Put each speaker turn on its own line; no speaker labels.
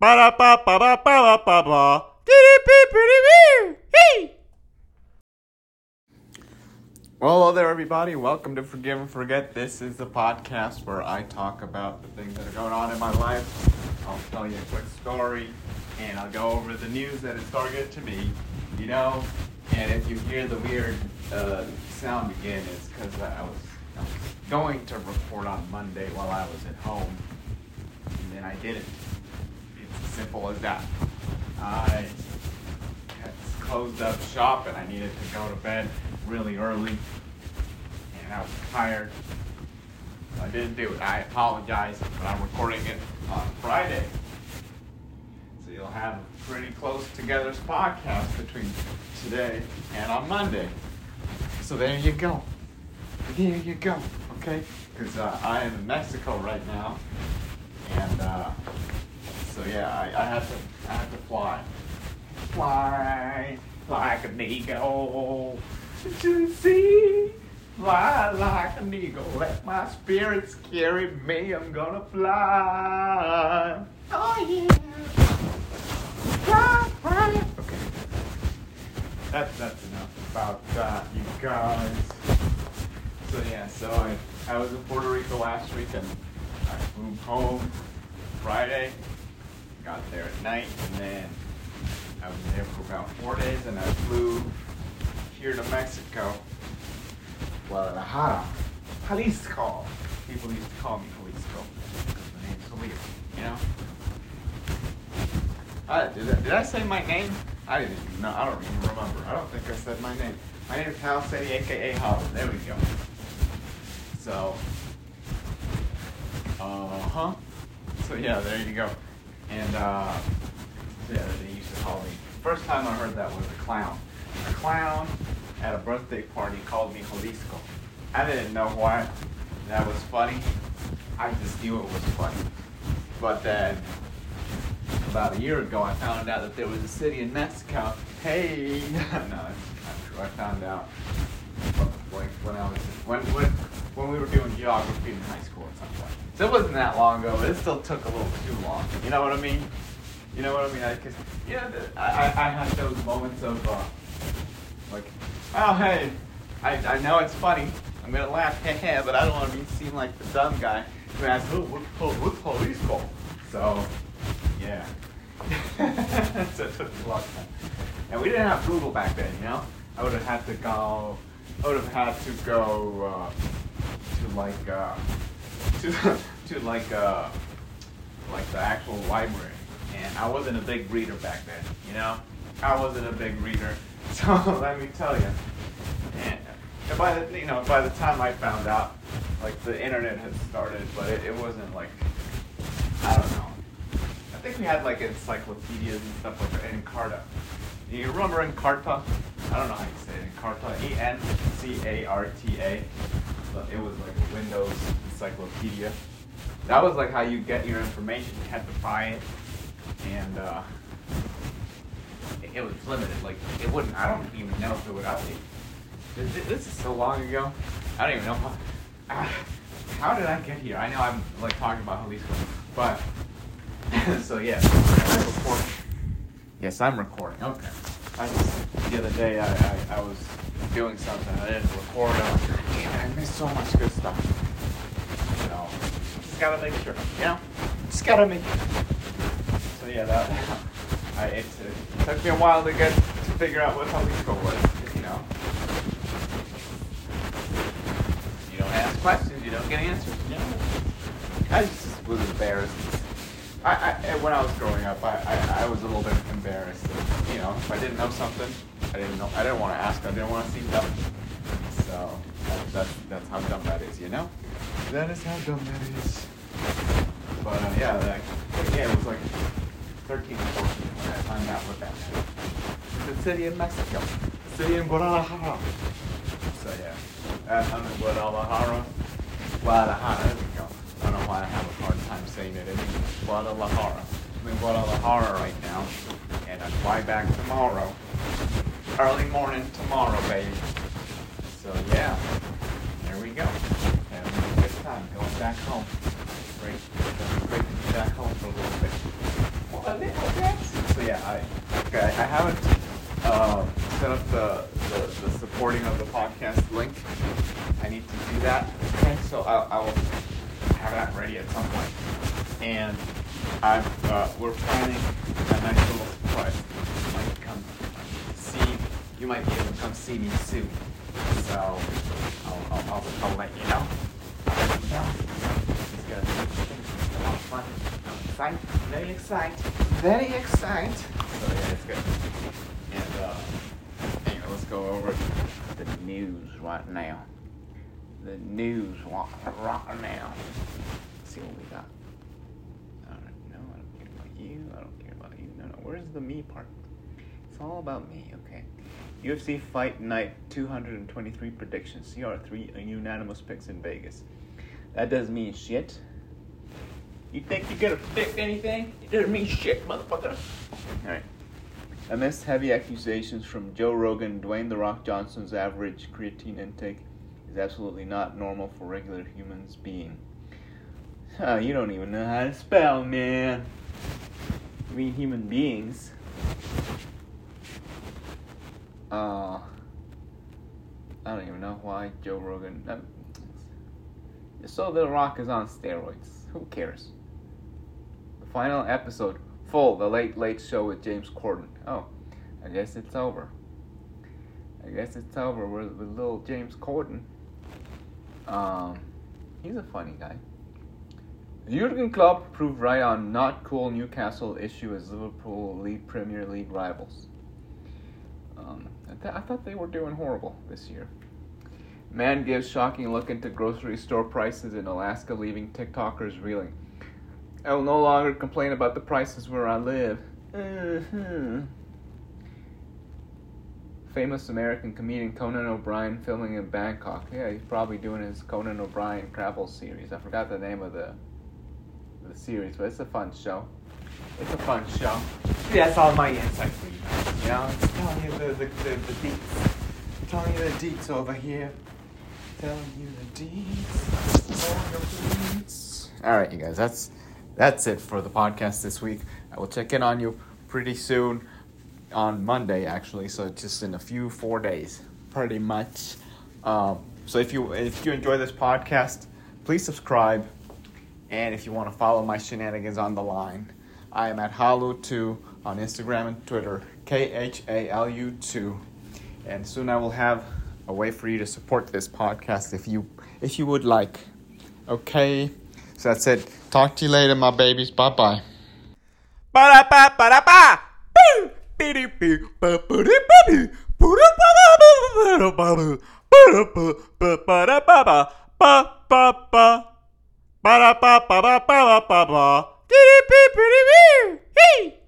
Ba da ba ba ba ba ba ba. Well, hello there, everybody. Welcome to Forgive and Forget. This is the podcast where I talk about the things that are going on in my life. I'll tell you a quick story, and I'll go over the news that is targeted to me. You know, and if you hear the weird uh, sound again, it's because I was, I was going to report on Monday while I was at home, and then I didn't. Simple as that. I had closed up shop and I needed to go to bed really early, and I was tired. I didn't do it. I apologize, but I'm recording it on Friday. So you'll have a pretty close together podcast between today and on Monday. So there you go. There you go. Okay? Because uh, I am in Mexico right now, and uh, so yeah, I, I have to I have to fly. Fly like an eagle to the sea. Fly like an eagle. Let my spirits carry me. I'm gonna fly. Oh yeah. Fly, fly. Okay. That's that's enough about that, you guys. So yeah, so I I was in Puerto Rico last week and I moved home Friday. Got there at night and then I was there for about four days and I flew here to Mexico. Guadalajara. Jalisco. People used to call me Jalisco because my name's Jalil, you know? I, did, I, did I say my name? I didn't even know. I don't even remember. I don't think I said my name. My name is Hal City, aka Hal. There we go. So, uh huh. So yeah, there you go. And uh, yeah, they used to call me. First time I heard that was a clown. A clown at a birthday party called me Jalisco. I didn't know why that was funny. I just knew it was funny. But then about a year ago, I found out that there was a city in Mexico. Hey, no, that's not true. I found out when I was when when when we were doing geography in high school at some point. So it wasn't that long ago, but it still took a little too long. You know what I mean? You know what I mean? I, cause, yeah, I, I, had those moments of uh, like, oh hey, I, I know it's funny. I'm gonna laugh, heh but I don't want to be seen like the dumb guy who asks, what, what, what's police call? So, yeah. so it took a long time. And we didn't have Google back then, you know? I would have had to go, I would have had to go uh, like, uh, to, to like, uh, like the actual library. And I wasn't a big reader back then, you know? I wasn't a big reader. So let me tell you. And by the, you know, by the time I found out, like the internet had started, but it, it wasn't like, I don't know. I think we had like encyclopedias and stuff like that. Encarta. You remember Encarta? I don't know how you say it. Encarta. E N C A R T A. It was like a Windows encyclopedia. That was like how you get your information. You had to buy it, and uh, it, it was limited. Like it wouldn't. I don't even know if it would update. This, this is so long ago. I don't even know how. How did I get here? I know I'm like talking about Jalisco, but so yeah. Yes, I'm recording. Okay. I just the other day I, I, I was doing something I didn't record. I was like, damn, I missed so much good stuff. You know, just gotta make sure, you know, just gotta make. So yeah, that I it, it took me a while to get to figure out what Jalisco was, you know. You don't ask questions, you don't get answers. You know? I just was embarrassed. I, I when I was growing up, I, I, I was a little bit embarrassed. That, you know, if I didn't know something, I didn't know. I didn't want to ask. I didn't want to seem dumb. So that's that's how dumb that is. You know. That is how dumb that is. But uh, yeah, like, yeah, it was like 13 or 14 when I found out what that meant. It's the city of Mexico. The city in Guadalajara. So yeah, uh, I'm in Guadalajara. Guadalajara, there we go. I don't know why I have a hard time saying it in. Guadalajara. I'm in Guadalajara right now, and I fly back tomorrow. Early morning tomorrow, baby. So yeah, we go. Having a good time going back home. Great, great to be back home for a little bit. Well, so yeah, I okay, I haven't uh, set up the, the, the supporting of the podcast link. I need to do that. Okay, so I, I will have that ready at some point. And I'm uh, we're planning a nice little surprise. You might come. You might be able to come see me soon. So I'll, I'll, I'll, I'll let you know. Let. It's gonna fun. Excited. Very excited. Very excited. So yeah, it's good. And uh, anyway, let's go over the news right now. The news right, right now. Let's see what we got. I don't know. I don't care about you. I don't care about you. No, no. Where's the me part? All about me. Okay. UFC Fight Night 223 predictions. CR3 unanimous picks in Vegas. That doesn't mean shit. You think you're gonna predict anything? It doesn't mean shit, motherfucker. Alright. Amidst heavy accusations from Joe Rogan, Dwayne The Rock Johnson's average creatine intake is absolutely not normal for regular humans being. Oh, you don't even know how to spell, man. I mean, human beings. Uh, I don't even know why Joe Rogan. So The Rock is on steroids. Who cares? The final episode, full, The Late Late Show with James Corden. Oh, I guess it's over. I guess it's over with, with little James Corden. Um, he's a funny guy. Jurgen Klopp proved right on not cool Newcastle issue as Liverpool lead Premier League rivals. Um, I, th- I thought they were doing horrible this year. Man gives shocking look into grocery store prices in Alaska, leaving TikTokers reeling. I will no longer complain about the prices where I live. Uh-huh. Famous American comedian Conan O'Brien filming in Bangkok. Yeah, he's probably doing his Conan O'Brien travel series. I forgot the name of the the series, but it's a fun show. It's a fun show. That's all my insight for you. Know, it's telling you the the, the, the deets. Telling you the deets over here. Telling you the deets. All right, you guys. That's that's it for the podcast this week. I will check in on you pretty soon on Monday, actually. So just in a few four days, pretty much. Um, so if you if you enjoy this podcast, please subscribe. And if you want to follow my shenanigans on the line, I am at Khalu2 on Instagram and Twitter, K H A L U 2. And soon I will have a way for you to support this podcast if you if you would like. Okay? So that's it. Talk to you later, my babies. Bye bye.
Biddy-boo, ba-ba-da-ba-boo. Ba-da-ba-ba-ba-ba-ba-ba. Ba-da-ba-ba-ba-ba-ba. Ba-ba-ba. Ba-da-ba-ba-ba-ba-ba-ba. Dee-dee-bee-bee-bee.